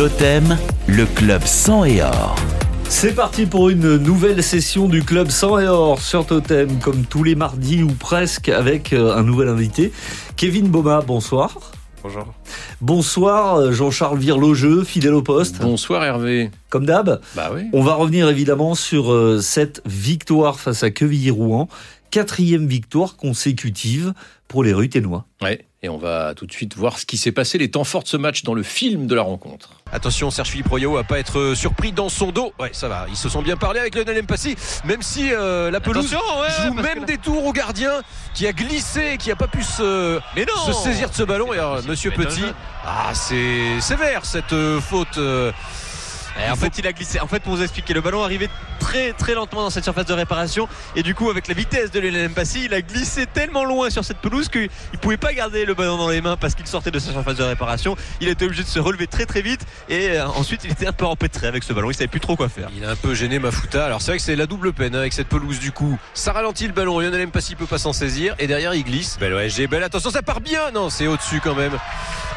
Totem, le club sang et or. C'est parti pour une nouvelle session du club sang et or sur Totem, comme tous les mardis ou presque, avec euh, un nouvel invité. Kevin Boma, bonsoir. Bonjour. Bonsoir euh, Jean-Charles Virlogeux, fidèle au poste. Bonsoir Hervé. Comme d'hab. Bah oui. On va revenir évidemment sur euh, cette victoire face à Quevilly-Rouen. Quatrième victoire consécutive pour les Ruténois. Ouais. Et on va tout de suite voir ce qui s'est passé, les temps forts de ce match dans le film de la rencontre. Attention, Serge Philippe Royaux à pas être euh, surpris dans son dos. Ouais, ça va. Ils se sont bien parlé avec Lionel Mpassi, même si euh, la pelouse ouais, joue même des tours au gardien qui a glissé, qui a pas pu se, mais non se saisir de ce ballon. Et alors, Monsieur Petit, ah c'est sévère cette euh, faute. Euh, en fait, il a glissé. En fait, pour vous expliquer, le ballon arrivait très très lentement dans cette surface de réparation et du coup, avec la vitesse de Lionel Mpassi, il a glissé tellement loin sur cette pelouse qu'il pouvait pas garder le ballon dans les mains parce qu'il sortait de sa surface de réparation. Il était obligé de se relever très très vite et euh, ensuite il était un peu empêtré avec ce ballon. Il savait plus trop quoi faire. Il a un peu gêné Mafuta. Alors c'est vrai que c'est la double peine hein, avec cette pelouse du coup. Ça ralentit le ballon. Lionel Mpassi peut pas s'en saisir et derrière il glisse. Belle OSG, belle attention, ça part bien. Non, c'est au-dessus quand même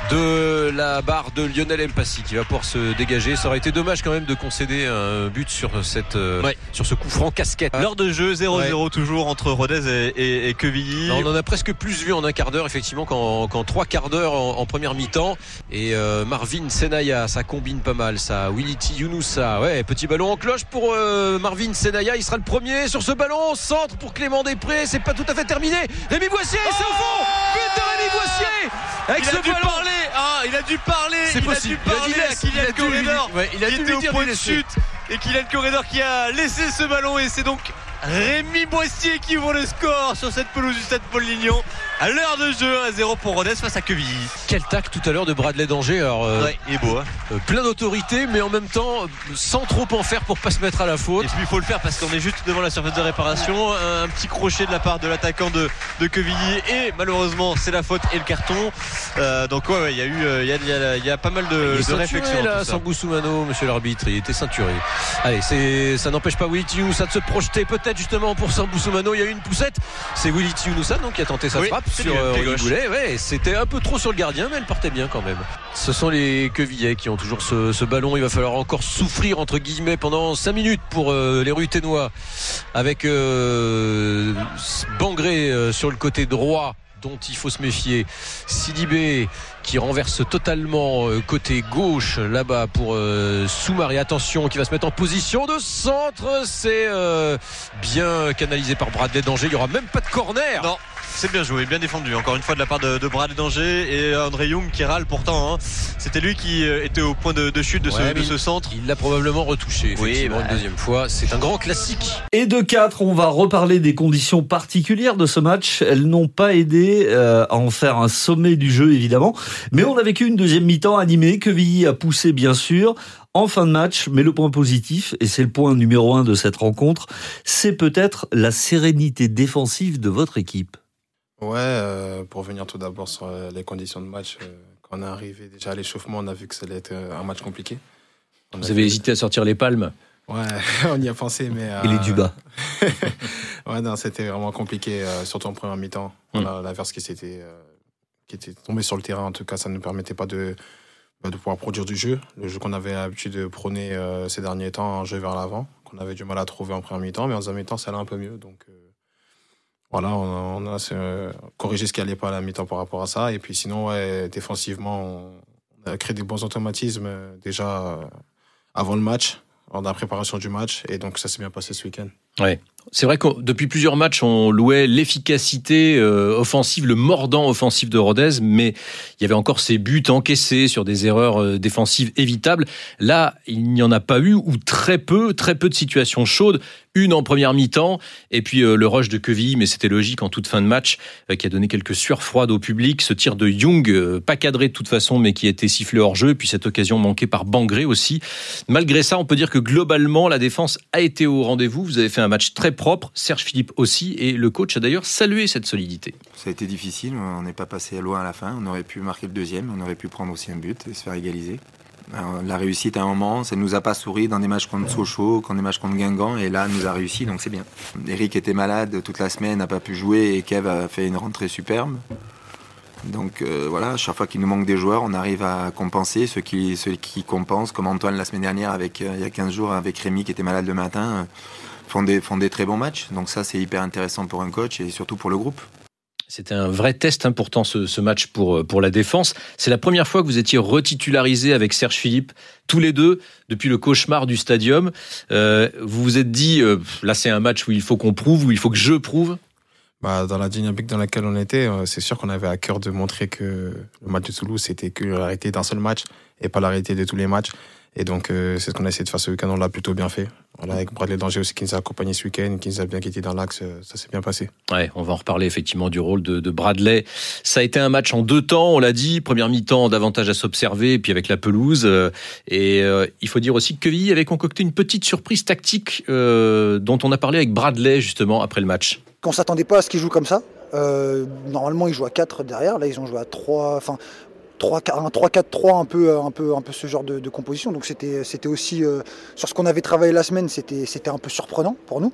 de la barre de Lionel Mpassi qui va pouvoir se dégager. Ça aurait été dommage quand même de concéder un but sur cette euh, ouais. sur ce coup franc casquette. L'heure de jeu 0-0 ouais. toujours entre Rodez et, et, et Quevilly. On en a presque plus vu en un quart d'heure effectivement qu'en qu trois quarts d'heure en, en, première mi-temps. Et euh, Marvin Senaya, ça combine pas mal ça. Willity Younoussa, ouais, petit ballon en cloche pour euh, Marvin Senaya. Il sera le premier sur ce ballon. Centre pour Clément Després. C'est pas tout à fait terminé. Rémi Boissier, oh c'est au fond. But de Rémi Boissier. Avec il ce a dû ballon. parler. Ah, il a dû parler. C'est possible. Il a dû parler il a à Kylian Corridor. Ouais, il a qui dû était lui au dire point de de chute. Et Kylian Corridor qui a laissé ce ballon et c'est donc Rémi Boissier qui ouvre le score sur cette pelouse du stade Paul Lignon à l'heure de jeu à 0 pour Rodez face à Quevilly. Quel tac tout à l'heure de Bradley Danger. Alors, euh, ouais, il est beau. Hein. Euh, plein d'autorité, mais en même temps sans trop en faire pour pas se mettre à la faute. Et puis il faut le faire parce qu'on est juste devant la surface de réparation. Un, petit crochet de la part de l'attaquant de, de Quevilly et malheureusement c'est la faute et le carton. Euh, donc ouais, il ouais, y a eu, il y a, y, a, y a, pas mal de, il de réflexions. là, Samboussoumano, monsieur l'arbitre, il était ceinturé. Allez, ça n'empêche pas Willy Tiou, ça de se projeter peut-être justement pour Samboussoumano. Il y a eu une poussette. C'est Willy Tiounoussa donc qui a tenté sa oui, frappe sur euh, Boulet. Ouais, c'était un peu trop sur le gardien, mais elle portait bien quand même. Ce sont les Quevillais qui ont toujours ce, ce, ballon. Il va falloir encore souffrir entre guillemets pendant 5 minutes pour euh, les Ruténois avec euh, Bangré euh, sur le côté droit dont il faut se méfier. Sidibé qui renverse totalement euh, côté gauche là-bas pour euh, Soumari. Attention, qui va se mettre en position de centre. C'est euh, bien canalisé par Bradley Danger. Il n'y aura même pas de corner. C'est bien joué, bien défendu. Encore une fois de la part de, de Bradley Danger et André Young qui râle pourtant. Hein. C'était lui qui était au point de, de chute de, ouais, ce, de ce, centre. Il l'a probablement retouché. Oui, bah... une deuxième fois. C'est un grand classique. Et de 4, on va reparler des conditions particulières de ce match. Elles n'ont pas aidé euh, à en faire un sommet du jeu, évidemment. Mais on a vécu une deuxième mi-temps animée. Quevilly a poussé, bien sûr en fin de match, mais le point positif, et c'est le point numéro un de cette rencontre, c'est peut-être la sérénité défensive de votre équipe. Ouais, euh, pour venir tout d'abord sur les conditions de match, euh, quand on est arrivé déjà à l'échauffement, on a vu que ça allait être un match compliqué. On Vous avez hésité à sortir les palmes Ouais, on y a pensé, mais. Et les Dubas. ouais, non, c'était vraiment compliqué, euh, surtout en première mi-temps. Mm. L'inverse qui s'était, euh, qui était tombé sur le terrain, en tout cas, ça ne nous permettait pas de, bah, de pouvoir produire du jeu. Le jeu qu'on avait l'habitude de prôner euh, ces derniers temps, un jeu vers l'avant, qu'on avait du mal à trouver en première mi-temps, mais en deuxième mi-temps, ça allait un peu mieux. Donc, euh, voilà, on a, euh, corrigé ce qui allait pas à la mi-temps par rapport à ça. Et puis sinon, ouais, défensivement, on a créé des bons automatismes euh, déjà avant le match, dans la préparation du match. Et donc, ça s'est bien passé ce week-end. Ouais. C'est vrai que depuis plusieurs matchs, on louait l'efficacité euh, offensive, le mordant offensif de Rodez, mais il y avait encore ces buts encaissés sur des erreurs euh, défensives évitables. Là, il n'y en a pas eu, ou très peu, très peu de situations chaudes. Une en première mi-temps, et puis euh, le rush de Quevilly, mais c'était logique en toute fin de match, qui a donné quelques sueurs froides au public. Ce tir de Young, pas cadré de toute façon, mais qui a été sifflé hors jeu, puis cette occasion manquée par Bangré aussi. Malgré ça, on peut dire que globalement, la défense a été au rendez-vous. Vous avez fait un match très propre, Serge Philippe aussi, et le coach a d'ailleurs salué cette solidité. Ça a été difficile, on n'est pas passé loin à la fin, on aurait pu marquer le deuxième, on aurait pu prendre aussi un but et se faire égaliser. La réussite à un moment, ça ne nous a pas souri dans des matchs contre Sochaux, dans des matchs contre Guingamp, et là, nous a réussi, donc c'est bien. Eric était malade toute la semaine, n'a pas pu jouer, et Kev a fait une rentrée superbe. Donc euh, voilà, chaque fois qu'il nous manque des joueurs, on arrive à compenser. Ceux qui, ceux qui compensent, comme Antoine la semaine dernière, avec, euh, il y a 15 jours, avec Rémi qui était malade le matin, font, des, font des très bons matchs. Donc ça, c'est hyper intéressant pour un coach et surtout pour le groupe. C'était un vrai test, hein, pourtant, ce, ce, match pour, pour la défense. C'est la première fois que vous étiez retitularisé avec Serge Philippe, tous les deux, depuis le cauchemar du stadium. Euh, vous vous êtes dit, euh, là, c'est un match où il faut qu'on prouve, où il faut que je prouve? Bah, Dans la dynamique dans laquelle on était, euh, c'est sûr qu'on avait à cœur de montrer que le match de Toulouse, c'était que la réalité d'un seul match et pas la réalité de tous les matchs. Et donc, euh, c'est ce qu'on a essayé de faire ce week-end. On l'a plutôt bien fait. Voilà, avec Bradley Danger aussi qui nous a accompagnés ce week-end, qui nous a bien quitté dans l'axe. euh, Ça s'est bien passé. Ouais, on va en reparler effectivement du rôle de, de, Bradley. Ça a été un match en deux temps, on l'a dit. Première mi-temps, davantage à s'observer, puis avec la pelouse. Et euh, il faut dire aussi que Quevilly avait concocté une petite surprise tactique euh, dont on a parlé avec Bradley justement après le match. On s'attendait pas à ce qu'ils jouent comme ça. Euh, normalement, ils jouent à 4 derrière. Là, ils ont joué à 3. Enfin, 3, un 3-4-3, un peu, un, peu, ce genre de, composition. Donc c'était, aussi, euh, sur ce qu'on avait travaillé la semaine, c'était, un peu surprenant pour nous.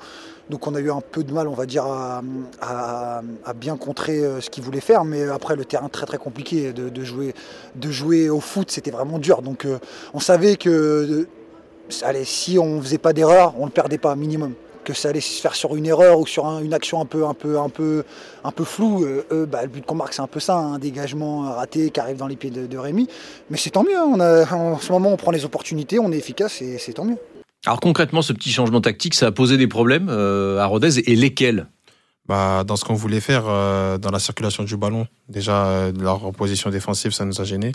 Donc on a eu un peu de mal, on va dire, à, bien contrer euh, ce qu'ils voulaient faire. Mais après, le terrain très très compliqué de, jouer, au foot, c'était vraiment dur. Donc euh, on savait que, euh, allez, si on faisait pas d'erreur, on ne le perdait pas minimum que ça allait se faire sur une erreur ou sur un, une action un peu, un peu, un peu, un peu floue. Euh, bah, le but qu'on marque, c'est un peu ça, un dégagement raté qui arrive dans les pieds de, de Rémi. Mais c'est tant mieux. hein. On a, en ce moment, on prend les opportunités, on est efficace et c'est tant mieux. Alors concrètement, ce petit changement tactique, ça a posé des problèmes euh, à Rodez et lesquels? Bah, Dans ce qu'on voulait faire, euh, dans la circulation du ballon, déjà, euh, leur position défensive, ça nous a gênés.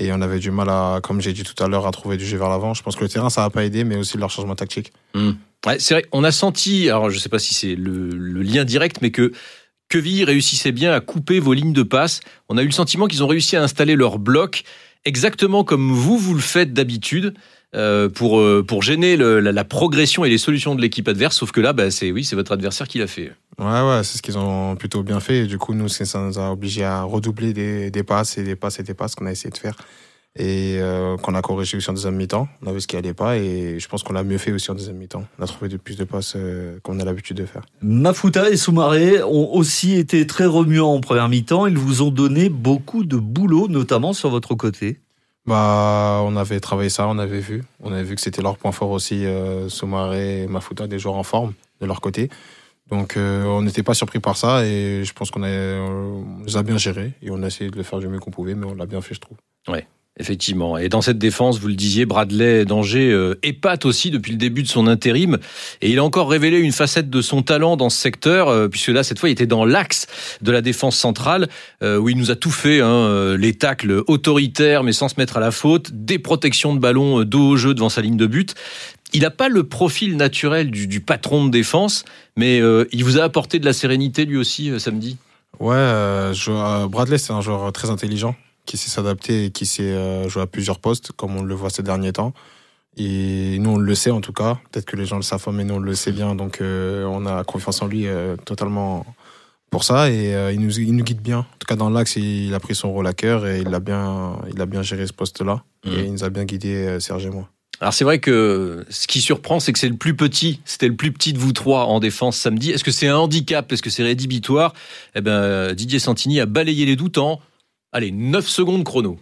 Et on avait du mal à, comme j'ai dit tout à l'heure, à trouver du jeu vers l'avant. Je pense que le terrain, ça n'a pas aidé, mais aussi leur changement tactique. Mmh. C'est vrai, on a senti, alors je ne sais pas si c'est le, lien direct, mais que Queville réussissait bien à couper vos lignes de passe. On a eu le sentiment qu'ils ont réussi à installer leur bloc exactement comme vous, vous le faites d'habitude. Euh, pour euh, pour gêner la, progression et les solutions de l'équipe adverse sauf que là bah c'est oui c'est votre adversaire qui l'a fait ouais ouais c'est ce qu'ils ont plutôt bien fait du coup nous ça nous a obligé à redoubler des passes et des passes et des passes qu'on a essayé de faire et euh, qu'on a corrigé aussi en deuxième mi-temps on a vu ce qui allait pas et je pense qu'on l'a mieux fait aussi en deuxième mi-temps on a trouvé de plus de passes euh, qu'on a l'habitude de faire Mafuta et Soumaré ont aussi été très remuants en première mi-temps ils vous ont donné beaucoup de boulot notamment sur votre côté bah, on avait travaillé ça, on avait vu. On avait vu que c'était leur point fort aussi, euh, Soumaré et Mafuta, des joueurs en forme de leur côté. Donc, euh, on n'était pas surpris par ça et je pense qu'on a, on les a bien gérés et on a essayé de le faire du mieux qu'on pouvait, mais on l'a bien fait, je trouve. Ouais. Effectivement. Et dans cette défense, vous le disiez, Bradley Danger euh, épate aussi depuis le début de son intérim. Et il a encore révélé une facette de son talent dans ce secteur, euh, puisque là, cette fois, il était dans l'axe de la défense centrale, euh, où il nous a tout fait. Hein, les tacles autoritaires, mais sans se mettre à la faute, des protections de ballon dos au jeu devant sa ligne de but. Il n'a pas le profil naturel du, du, patron de défense, mais il vous a apporté de la sérénité lui aussi samedi? Ouais, je, Bradley, c'est un joueur très intelligent qui sait s'adapter et qui sait euh, jouer à plusieurs postes, comme on le voit ces derniers temps. Et nous, on le sait en tout cas. Peut-être que les gens le savent mais nous, on le sait bien. Donc, euh, on a confiance en lui euh, totalement pour ça. Et euh, il, nous, il nous guide bien. En tout cas, dans l'axe, il, a pris son rôle à cœur et il a bien, il a bien géré ce poste-là. Mmh. Et il nous a bien guidé, Serge et moi. Alors c'est vrai que ce qui surprend, c'est que c'est le plus petit. C'était le plus petit de vous trois en défense samedi. Est-ce que c'est un handicap? Est-ce que c'est rédhibitoire? Eh ben, Didier Santini a balayé les doutes en Allez, 9 secondes chrono.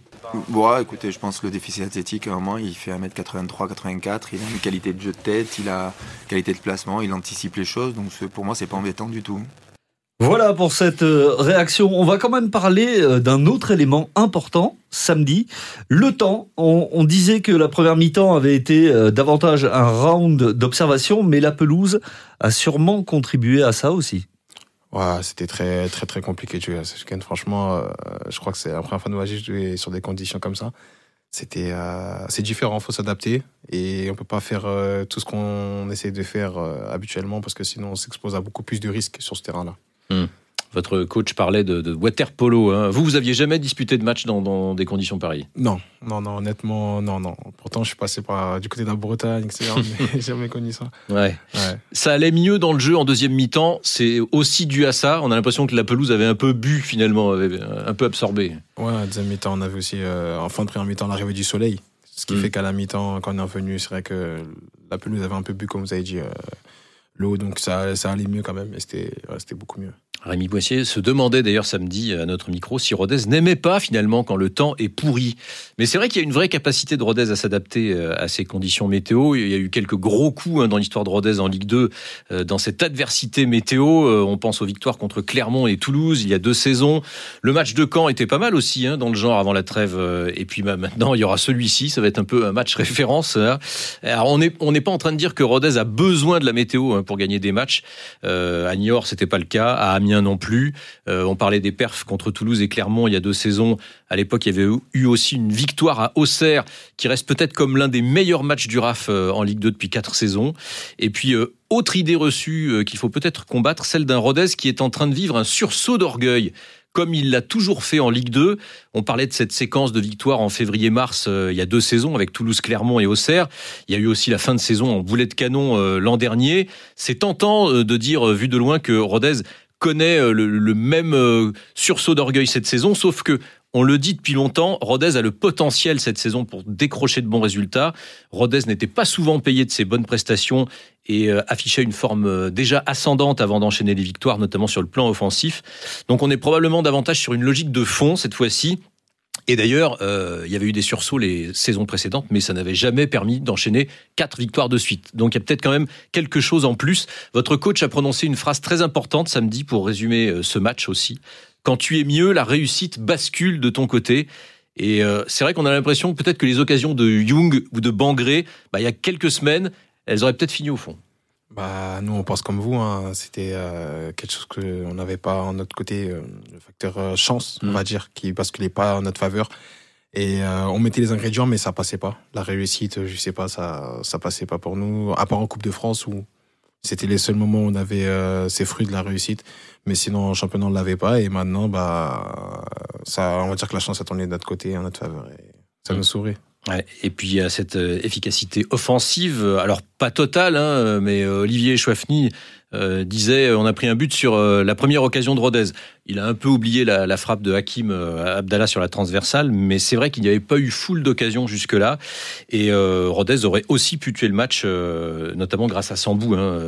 Bon, ouais, écoutez, je pense que le déficit athlétique, à un moment, il fait 1m83, 84. Il a une qualité de jeu de tête, il a une qualité de placement, il anticipe les choses. Donc, pour moi, c'est pas embêtant du tout. Voilà pour cette euh, réaction. On va quand même parler euh, d'un autre élément important samedi. Le temps. On, on disait que la première mi-temps avait été euh, davantage un round d'observation, mais la pelouse a sûrement contribué à ça aussi. Ouais, c'était très, très, très compliqué de. Franchement, euh, je crois que c'est la première fois avons joué sur des conditions comme ça. C'était, euh, c'est différent, faut s'adapter et on peut pas faire euh, tout ce qu'on essaie de faire habituellement parce que sinon on s'expose à beaucoup plus de risques sur ce terrain-là. Mmh. Votre coach parlait de, de water polo. Hein. Vous, vous aviez jamais disputé de match dans, dans, des conditions pareilles? Non, non, non, honnêtement, non, non. Pourtant, je suis passé par du côté de la Bretagne, etc. mais j'ai jamais connu ça. Ouais. ouais. Ça allait mieux dans le jeu en deuxième mi-temps. C'est aussi dû à ça. On a l'impression que la pelouse avait un peu bu finalement, avait un peu absorbé. Ouais, en deuxième mi-temps, on avait aussi euh, en fin de première mi-temps l'arrivée du soleil. Ce qui mmh. fait qu'à la mi-temps, quand on est revenu, c'est vrai que la pelouse avait un peu bu, comme vous avez dit. Euh, le haut, donc ça, ça allait mieux quand même, et c'était ouais, beaucoup mieux. Rémi Boissier se demandait d'ailleurs samedi à notre micro si Rodez n'aimait pas finalement quand le temps est pourri. Mais c'est vrai qu'il y a une vraie capacité de Rodez à s'adapter euh, à ces conditions météo. Il y a eu quelques gros coups hein, dans l'histoire de Rodez en Ligue 2 euh, dans cette adversité météo. Euh, on pense aux victoires contre Clermont et Toulouse il y a deux saisons. Le match de Caen était pas mal aussi hein, dans le genre avant la trêve. Et puis bah, maintenant il y aura celui-ci. Ça va être un peu un match référence. Hein. Alors on n'est on n'est pas en train de dire que Rodez a besoin de la météo hein, pour gagner des matchs. Euh, à Niort c'était pas le cas. À Amiens non plus. Euh, on parlait des perfs contre Toulouse et Clermont il y a deux saisons. À l'époque, il y avait eu aussi une victoire à Auxerre, qui reste peut-être comme l'un des meilleurs matchs du RAF euh, en Ligue 2 depuis quatre saisons. Et puis, autre idée reçue qu'il faut peut-être combattre, celle d'un Rodez qui est en train de vivre un sursaut d'orgueil comme il l'a toujours fait en Ligue 2. On parlait de cette séquence de victoires en février-mars il y a deux saisons avec Toulouse, Clermont et Auxerre. Il y a eu aussi la fin de saison en boulet de canon l'an dernier. C'est tentant de dire, vu de loin, que Rodez connaît euh, le, même euh, sursaut d'orgueil cette saison, sauf que on le dit depuis longtemps, Rodez a le potentiel cette saison pour décrocher de bons résultats. Rodez n'était pas souvent payé de ses bonnes prestations et euh, affichait une forme déjà ascendante avant d'enchaîner les victoires, notamment sur le plan offensif. Donc on est probablement davantage sur une logique de fond cette fois-ci et d'ailleurs, euh, il y avait eu des sursauts les saisons précédentes, mais ça n'avait jamais permis d'enchaîner quatre victoires de suite. Donc il y a peut-être quand même quelque chose en plus. Votre coach a prononcé une phrase très importante samedi pour résumer euh, ce match aussi. Quand tu es mieux, la réussite bascule de ton côté. Et euh, c'est vrai qu'on a l'impression peut-être que les occasions de Young ou de Bangré, bah, il y a quelques semaines, elles auraient peut-être fini au fond. Bah, nous, on pense comme vous. Hein. C'était euh, quelque chose qu'on n'avait pas en notre côté, euh, le facteur chance, on mm. va dire, qui basculait pas en notre faveur. Et on mettait les ingrédients, mais ça passait pas. La réussite, je sais pas, ça, ça passait pas pour nous. À part en Coupe de France où c'était les seuls moments où on avait ces fruits de la réussite. Mais sinon, en championnat, on l'avait pas. Et maintenant, bah, ça, on va dire que la chance a tourné de notre côté, en notre faveur. Et ça mm. nous sourit. Et puis il y a cette euh, efficacité offensive, alors pas totale, hein, mais euh, Olivier Chouafny euh, disait on a pris un but sur la première occasion de Rodez. Il a un peu oublié la, frappe de Hakim Abdallah sur la transversale, mais c'est vrai qu'il n'y avait pas eu foule d'occasions jusque-là. Et Rodez aurait aussi pu tuer le match, notamment grâce à Sambou hein,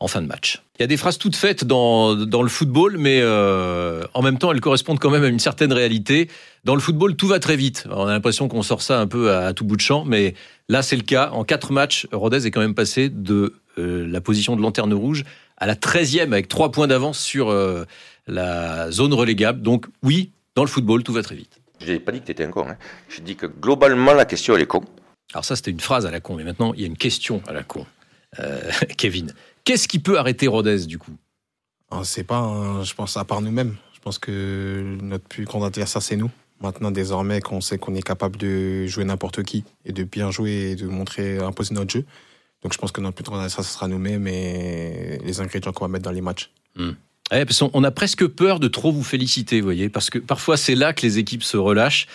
en fin de match. Il y a des phrases toutes faites dans, dans le football, mais en même temps elles correspondent quand même à une certaine réalité. Dans le football, tout va très vite. on a l'impression qu'on sort ça un peu à, tout bout de champ, mais là, c'est le cas. En quatre matchs, Rodez est quand même passé de euh, la position de lanterne rouge à la 13e avec trois points d'avance sur euh, la zone relégable. Donc oui, dans le football, tout va très vite. Je n'ai pas dit que tu étais un con. Hein. Je dis que globalement, la question, elle est con. Alors ça, c'était une phrase à la con. Mais maintenant, il y a une question à la con. Euh, Kevin, qu'est-ce qui peut arrêter Rodez, du coup? C'est pas, je pense, à part nous-mêmes. Je pense que notre plus grand adversaire, c'est nous. Maintenant, désormais, qu'on sait qu'on est capable de jouer n'importe qui et de bien jouer et de montrer, imposer notre jeu. Donc, je pense que notre plus grand ça sera nous-mêmes et les ingrédients qu'on va mettre dans les matchs. Hmm on a presque peur de trop vous féliciter, vous voyez, parce que parfois c'est là que les équipes se relâchent.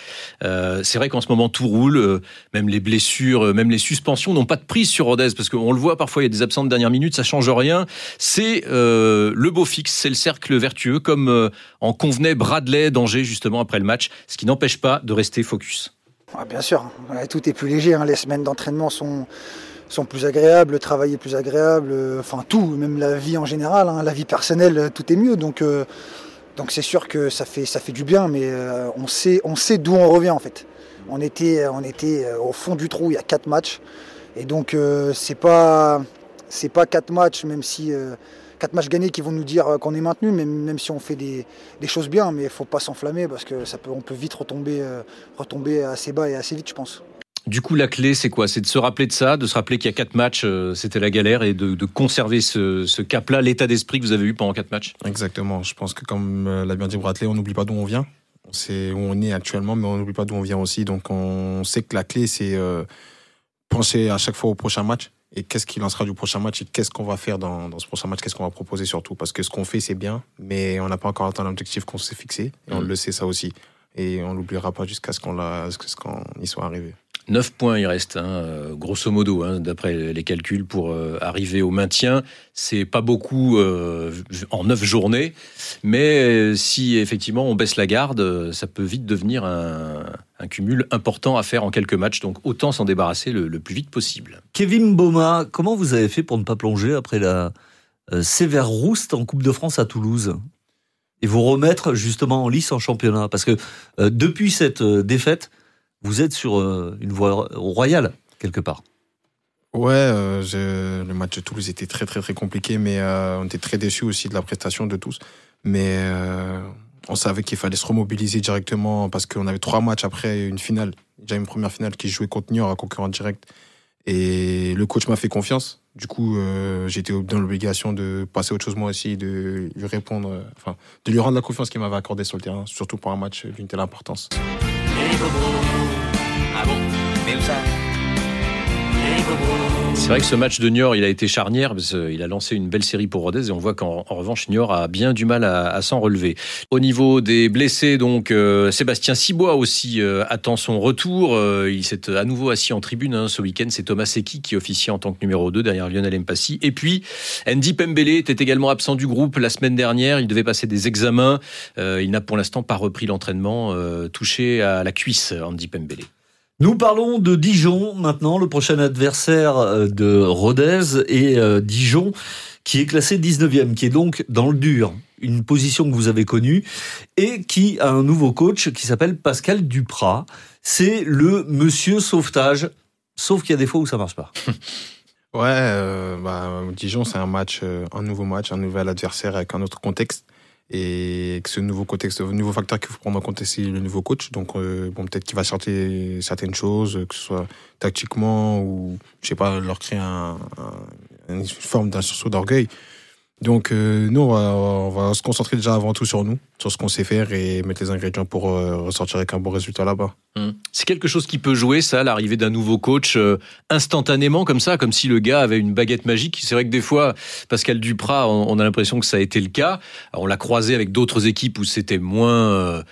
Euh, c'est vrai qu'en ce moment tout roule, euh, même les blessures, euh, même les suspensions n'ont pas de prise sur Rodez, parce qu'on le voit parfois, il y a des absents de dernière minute, ça change rien. C'est le beau fixe, c'est le cercle vertueux, comme en convenait Bradley d'Angers justement après le match, ce qui n'empêche pas de rester focus. bien sûr, tout est plus léger, hein. les semaines d'entraînement sont sont plus agréables, le travail est plus agréable, euh, enfin tout, même la vie en général, hein, la vie personnelle, euh, tout est mieux. Donc euh, donc c'est sûr que ça fait du bien, mais on sait d'où on revient en fait. On était au fond du trou il y a quatre matchs, et donc c'est pas c'est pas quatre matchs, même si quatre matchs gagnés qui vont nous dire qu'on est maintenu, même, même si on fait des, choses bien, mais il faut pas s'enflammer parce que ça peut on peut vite retomber retomber assez bas et assez vite, je pense. Du coup, la clé, c'est quoi? C'est de se rappeler de ça, de se rappeler qu'il y a quatre matchs, euh, c'était la galère, et de, conserver ce, cap-là, l'état d'esprit que vous avez eu pendant quatre matchs? Exactement. Je pense que comme euh, l'a bien dit Bradley, on n'oublie pas d'où on vient. On sait où on est actuellement, mais on n'oublie pas d'où on vient aussi. Donc, on sait que la clé, c'est euh, penser à chaque fois au prochain match et qu'est-ce qui lancera du prochain match et qu'est-ce qu'on va faire dans, ce prochain match, qu'est-ce qu'on va proposer surtout. Parce que ce qu'on fait, c'est bien, mais on n'a pas encore atteint l'objectif qu'on s'est fixé, et on mm. le sait ça aussi. Et on l'oubliera pas jusqu'à ce qu'on y soit arrivé. 9 points il reste, hein, euh, grosso modo, hein, d'après les calculs, pour euh, arriver au maintien. C'est pas beaucoup euh, en 9 journées, mais si effectivement on baisse la garde, ça peut vite devenir un, cumul important à faire en quelques matchs. Donc autant s'en débarrasser le, plus vite possible. Kevin Boma, comment vous avez fait pour ne pas plonger après la, sévère rouste en Coupe de France à Toulouse et vous remettre justement en lice en championnat? Parce que depuis cette défaite, vous êtes sur euh, une voie royale quelque part. Ouais, euh, le match de Toulouse était très très très compliqué, mais euh, on était très déçus aussi de la prestation de tous. Mais on savait qu'il fallait se remobiliser directement parce qu'on avait trois matchs après une finale, déjà une première finale qui jouait contre Niort, un concurrent direct. Et le coach m'a fait confiance. Du coup, j'étais dans l'obligation de passer à autre chose moi aussi, de lui répondre, enfin, de lui rendre la confiance qu'il m'avait accordée sur le terrain, surtout pour un match d'une telle importance. C'est vrai que ce match de Niort, il a été charnière parce qu'il a lancé une belle série pour Rodez et on voit qu'en en revanche, Niort a bien du mal à, s'en relever. Au niveau des blessés, donc euh, Sébastien Cibois aussi euh, attend son retour. Euh, il s'est à nouveau assis en tribune hein, ce week-end. C'est Thomas Seki qui officie en tant que numéro 2 derrière Lionel Mpassi. Et puis, Andy Pembele était également absent du groupe la semaine dernière. Il devait passer des examens. Il n'a pour l'instant pas repris l'entraînement, touché à la cuisse, Andy Pembele. Nous parlons de Dijon maintenant, le prochain adversaire euh, de Rodez et euh, Dijon qui est classé 19e, qui est donc dans le dur, une position que vous avez connue et qui a un nouveau coach qui s'appelle Pascal Duprat. C'est le monsieur sauvetage, sauf qu'il y a des fois où ça marche pas. Ouais, euh, bah, Dijon, c'est un match, un nouveau match, un nouvel adversaire avec un autre contexte. Et que ce nouveau contexte, nouveau facteur qu'il faut prendre en compte, c'est le nouveau coach. Donc, euh, bon, peut-être qu'il va sortir certaines choses, que ce soit tactiquement ou, je sais pas, leur créer un- une forme d'un sursaut d'orgueil. Donc, euh, nous, on va, se concentrer déjà avant tout sur nous, sur ce qu'on sait faire et mettre les ingrédients pour euh, ressortir avec un bon résultat là-bas. Hum. C'est quelque chose qui peut jouer, ça, l'arrivée d'un nouveau coach euh, instantanément, comme ça, comme si le gars avait une baguette magique. C'est vrai que des fois, Pascal Duprat, on, a l'impression que ça a été le cas. On l'a croisé avec d'autres équipes où c'était moins.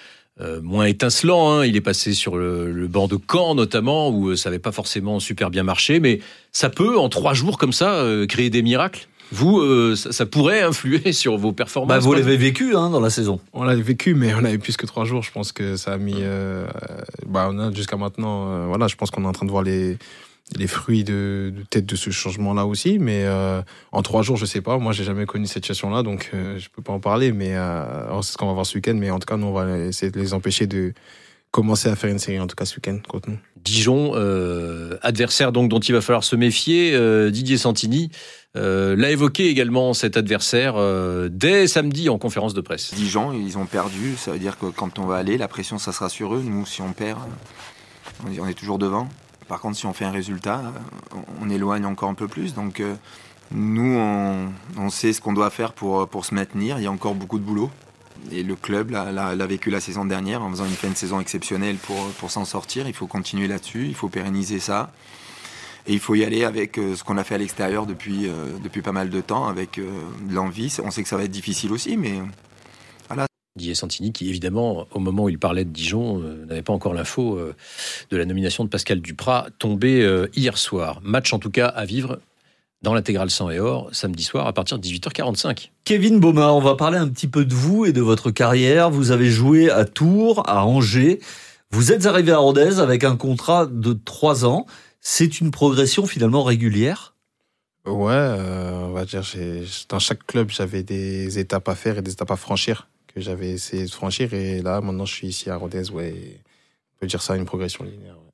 moins étincelant, hein. il est passé sur le, banc de Caen notamment où ça n'avait pas forcément super bien marché, mais ça peut en trois jours comme ça créer des miracles. Vous, euh, ça, ça pourrait influer sur vos performances. Bah, vous l'avez vécu hein, dans la saison. On l'a vécu, mais on avait plus que trois jours. Je pense que ça a mis. euh, bah, on a jusqu'à maintenant. euh, voilà, je pense qu'on est en train de voir les les fruits de, de peut-être de ce changement-là aussi. Mais euh, en trois jours, je sais pas. Moi, j'ai jamais connu cette situation-là, donc euh, je peux pas en parler. Mais euh, c'est ce qu'on va voir ce week-end. Mais en tout cas, nous, on va essayer de les empêcher de commencer à faire une série, en tout cas ce week-end contre nous. Dijon, euh, adversaire donc dont il va falloir se méfier. Euh, Didier Santini euh, l'a évoqué également cet adversaire euh, dès samedi en conférence de presse. Dijon, ils ont perdu. Ça veut dire que quand on va aller, la pression, ça sera sur eux. Nous, si on perd, on est- toujours devant. Par contre, si on fait un résultat, on éloigne encore un peu plus. Donc, euh, nous, on, on sait ce qu'on doit faire pour, pour se maintenir. Il y a encore beaucoup de boulot. Et le club l'a- vécu la saison dernière en faisant une fin de saison exceptionnelle pour, pour s'en sortir. Il faut continuer là-dessus, il faut pérenniser ça. Et il faut y aller avec euh, ce qu'on a fait à l'extérieur depuis, euh, depuis pas mal de temps, avec euh, l'envie. On sait que ça va être difficile aussi, mais Didier Santini qui évidemment au moment où il parlait de Dijon euh, n'avait pas encore l'info euh, de la nomination de Pascal Duprat tombée euh, hier soir. Match en tout cas à vivre dans l'intégrale 100 et or samedi soir à partir de 18h45. Kevin Baumard, on va parler un petit peu de vous et de votre carrière. Vous avez joué à Tours, à Angers. Vous êtes arrivé à Rodez avec un contrat de trois ans. C'est une progression finalement régulière? Ouais, euh, on va dire, dans chaque club, j'avais des étapes à faire et des étapes à franchir que j'avais essayé de franchir. Et là, maintenant, je suis ici à Rodez. Ouais, on peut dire ça une progression linéaire. ouais.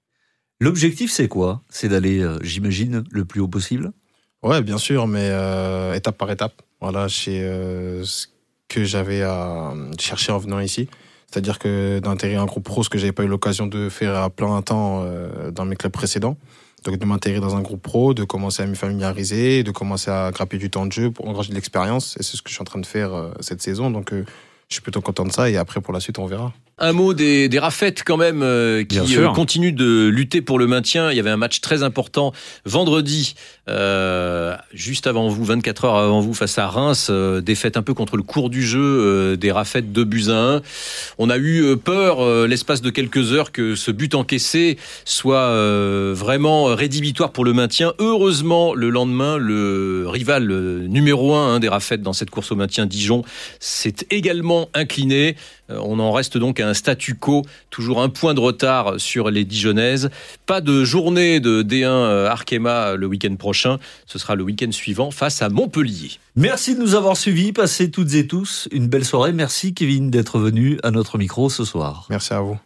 L'objectif, c'est quoi? C'est d'aller, euh, j'imagine, le plus haut possible? Ouais, bien sûr, mais euh, étape par étape. Voilà, c'est euh, ce que j'avais à chercher en venant ici. C'est-à-dire que d'intégrer un groupe pro, ce que j'avais pas eu l'occasion de faire à plein temps euh, dans mes clubs précédents. Donc de m'intégrer dans un groupe pro, de commencer à m'y familiariser, de commencer à grapper du temps de jeu pour engranger de l'expérience. Et c'est ce que je suis en train de faire euh, cette saison. Donc euh, je suis plutôt content de ça. Et après, pour la suite, on verra. Un mot des, des Raffettes quand même euh, qui euh, continuent de lutter pour le maintien. Il y avait un match très important vendredi, euh, juste avant vous, 24 heures avant vous, face à Reims. euh, défaite un peu contre le cours du jeu euh, des Raffettes de buts à 1. On a eu euh, peur, euh, l'espace de quelques heures, que ce but encaissé soit euh, vraiment rédhibitoire pour le maintien. Heureusement, le lendemain, le rival numéro un hein, des Raffettes dans cette course au maintien, Dijon, s'est également incliné. On en reste donc à un statu quo, toujours un point de retard sur les Dijonnaises. Pas de journée de D1 Arkema le week-end prochain. Ce sera le week-end suivant face à Montpellier. Merci de nous avoir suivis. Passez toutes et tous une belle soirée. Merci Kevin d'être venu à notre micro ce soir. Merci à vous.